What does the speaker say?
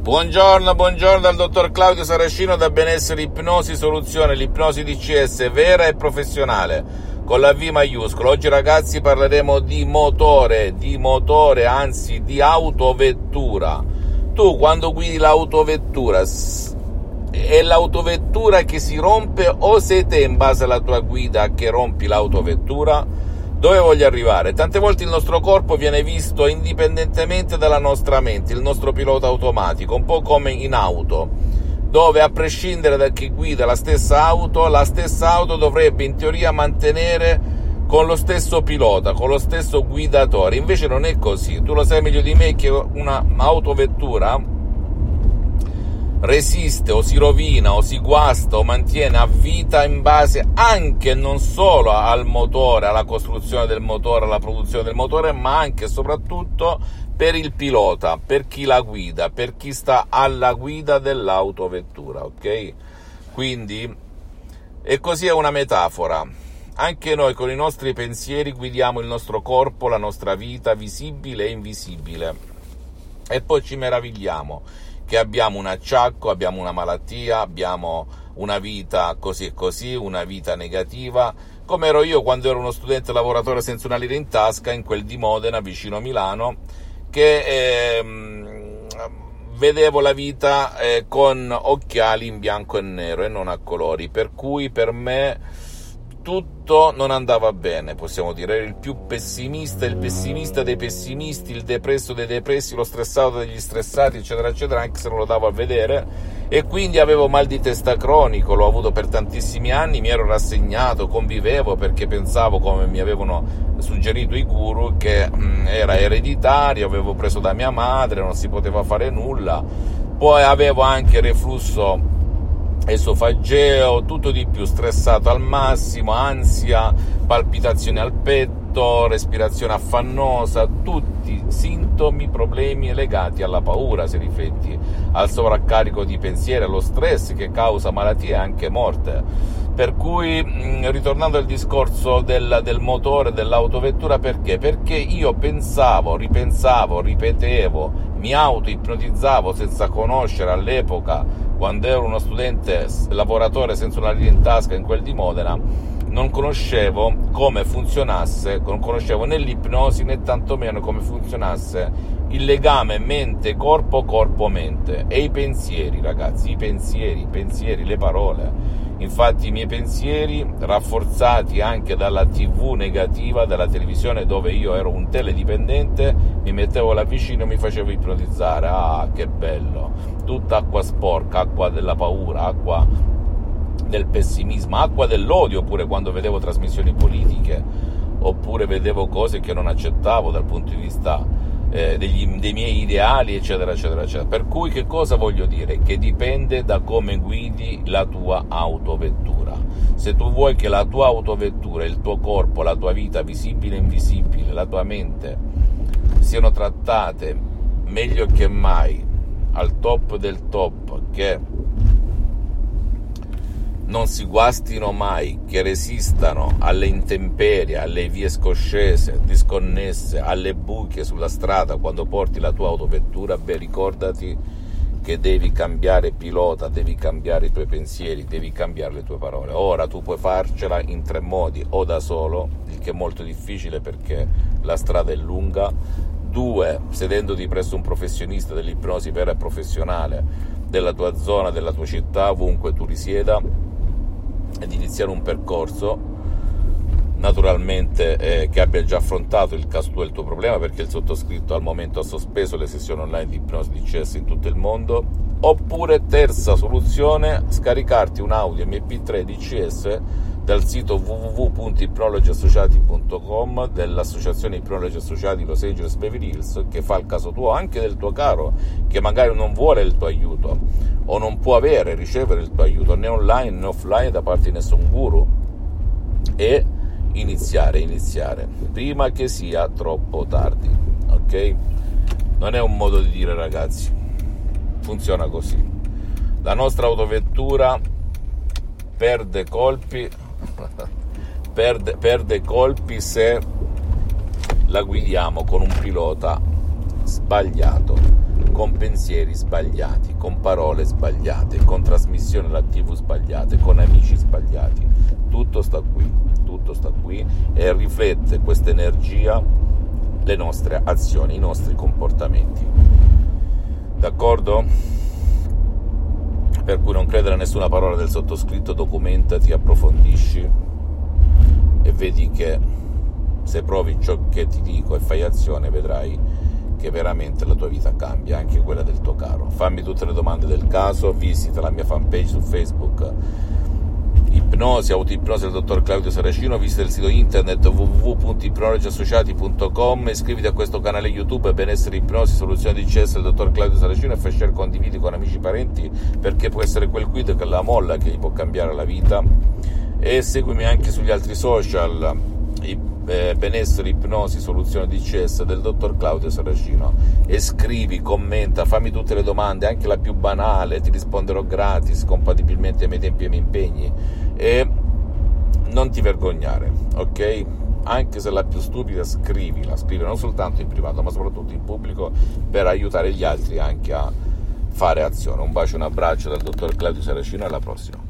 Buongiorno, buongiorno dal dottor Claudio Saracino da Benessere Ipnosi Soluzione, l'ipnosi DCS vera e professionale con la V maiuscola. Oggi ragazzi parleremo di motore, di motore, anzi di autovettura. Tu quando guidi l'autovettura è l'autovettura che si rompe o sei te in base alla tua guida che rompi l'autovettura? Dove voglio arrivare? Tante volte il nostro corpo viene visto indipendentemente dalla nostra mente, il nostro pilota automatico, un po' come in auto, dove a prescindere da chi guida la stessa auto, la stessa auto dovrebbe in teoria mantenere con lo stesso pilota, con lo stesso guidatore. Invece non è così. Tu lo sai meglio di me che una autovettura resiste o si rovina o si guasta o mantiene a vita in base anche non solo al motore, alla costruzione del motore, alla produzione del motore, ma anche e soprattutto per il pilota, per chi la guida, per chi sta alla guida dell'autovettura, ok? Quindi, e così è una metafora. Anche noi con i nostri pensieri guidiamo il nostro corpo, la nostra vita, visibile e invisibile. E poi ci meravigliamo che abbiamo un acciacco, abbiamo una malattia, abbiamo una vita così e così, una vita negativa, come ero io quando ero uno studente lavoratore senza una lira in tasca in quel di Modena, vicino a Milano, che eh, vedevo la vita eh, con occhiali in bianco e nero e non a colori, per cui per me tutto non andava bene, possiamo dire, ero il più pessimista, il pessimista dei pessimisti, il depresso dei depressi, lo stressato degli stressati, eccetera, eccetera, anche se non lo davo a vedere. E quindi avevo mal di testa cronico, l'ho avuto per tantissimi anni, mi ero rassegnato, convivevo perché pensavo, come mi avevano suggerito i guru, che mh, mm, era ereditario, avevo preso da mia madre, non si poteva fare nulla. Poi avevo anche reflusso esofageo, tutto di più, stressato al massimo, ansia, palpitazioni al petto, respirazione affannosa, tutti sintomi, problemi legati alla paura, se rifletti, al sovraccarico di pensieri, allo stress che causa malattie e anche morte. Per cui, mm, ritornando al discorso del, del motore dell'autovettura, perché? Perché io pensavo, ripensavo, ripetevo, mi auto-ipnotizzavo senza conoscere all'epoca quando ero uno studente lavoratore senza una linea in tasca in quel di Modena, non conoscevo come funzionasse, non conoscevo né l'ipnosi né tantomeno come funzionasse il legame mente-corpo, corpo-mente e i pensieri, ragazzi, i pensieri, i pensieri, le parole. Infatti i miei pensieri, rafforzati anche dalla tv negativa, dalla televisione dove io ero un teledipendente, mi mettevo là vicino e mi facevo ipnotizzare. Ah, che bello! Tutta acqua sporca, acqua della paura, acqua del pessimismo, acqua dell'odio pure quando vedevo trasmissioni politiche, oppure vedevo cose che non accettavo dal punto di vista eh, degli, dei miei ideali, eccetera, eccetera, eccetera. Per cui che cosa voglio dire? Che dipende da come guidi la tua autovettura. Se tu vuoi che la tua autovettura, il tuo corpo, la tua vita visibile e invisibile, la tua mente siano trattate meglio che mai al top del top, che non si guastino mai, che resistano alle intemperie, alle vie scoscese, disconnesse, alle buche sulla strada quando porti la tua autovettura, beh ricordati che devi cambiare pilota, devi cambiare i tuoi pensieri, devi cambiare le tue parole. Ora tu puoi farcela in tre modi, o da solo, il che è molto difficile perché la strada è lunga, due, sedendoti presso un professionista dell'ipnosi vera e professionale della tua zona, della tua città, ovunque tu risieda, ed iniziare un percorso naturalmente eh, che abbia già affrontato il caso del tuo problema perché il sottoscritto al momento ha sospeso le sessioni online di ipnosi DCS in tutto il mondo oppure terza soluzione scaricarti un audio mp3 DCS dal sito www.ipnologiassociati.com dell'associazione Ipnologi Associati Los Angeles Beverly Hills che fa il caso tuo, anche del tuo caro che magari non vuole il tuo aiuto o non può avere, ricevere il tuo aiuto né online né offline da parte di nessun guru e iniziare, iniziare prima che sia troppo tardi, ok? Non è un modo di dire ragazzi, funziona così. La nostra autovettura perde colpi perde, perde colpi se la guidiamo con un pilota sbagliato, con pensieri sbagliati, con parole sbagliate, con trasmissioni alla tv sbagliate, con amici sbagliati. Tutto sta qui, tutto sta qui e riflette questa energia le nostre azioni, i nostri comportamenti. D'accordo? Per cui non credere a nessuna parola del sottoscritto, documentati, approfondisci e vedi che se provi ciò che ti dico e fai azione vedrai che veramente la tua vita cambia, anche quella del tuo caro. Fammi tutte le domande del caso, visita la mia fanpage su Facebook ipnosi, autoipnosi del dottor Claudio Saracino, visita il sito internet www.ipnologiassociati.com, iscriviti a questo canale YouTube Benessere Ipnosi, Soluzioni di CS del dottor Claudio Saracino e fai share condividi con amici e parenti perché può essere quel quid che la molla che gli può cambiare la vita. E seguimi anche sugli altri social benessere, ipnosi, soluzione di CS del dottor Claudio Saracino e scrivi, commenta, fammi tutte le domande, anche la più banale, ti risponderò gratis, compatibilmente ai miei tempi e ai miei impegni e non ti vergognare, ok? Anche se la più stupida scrivila, scrivila non soltanto in privato ma soprattutto in pubblico per aiutare gli altri anche a fare azione. Un bacio, un abbraccio dal dottor Claudio Saracino e alla prossima.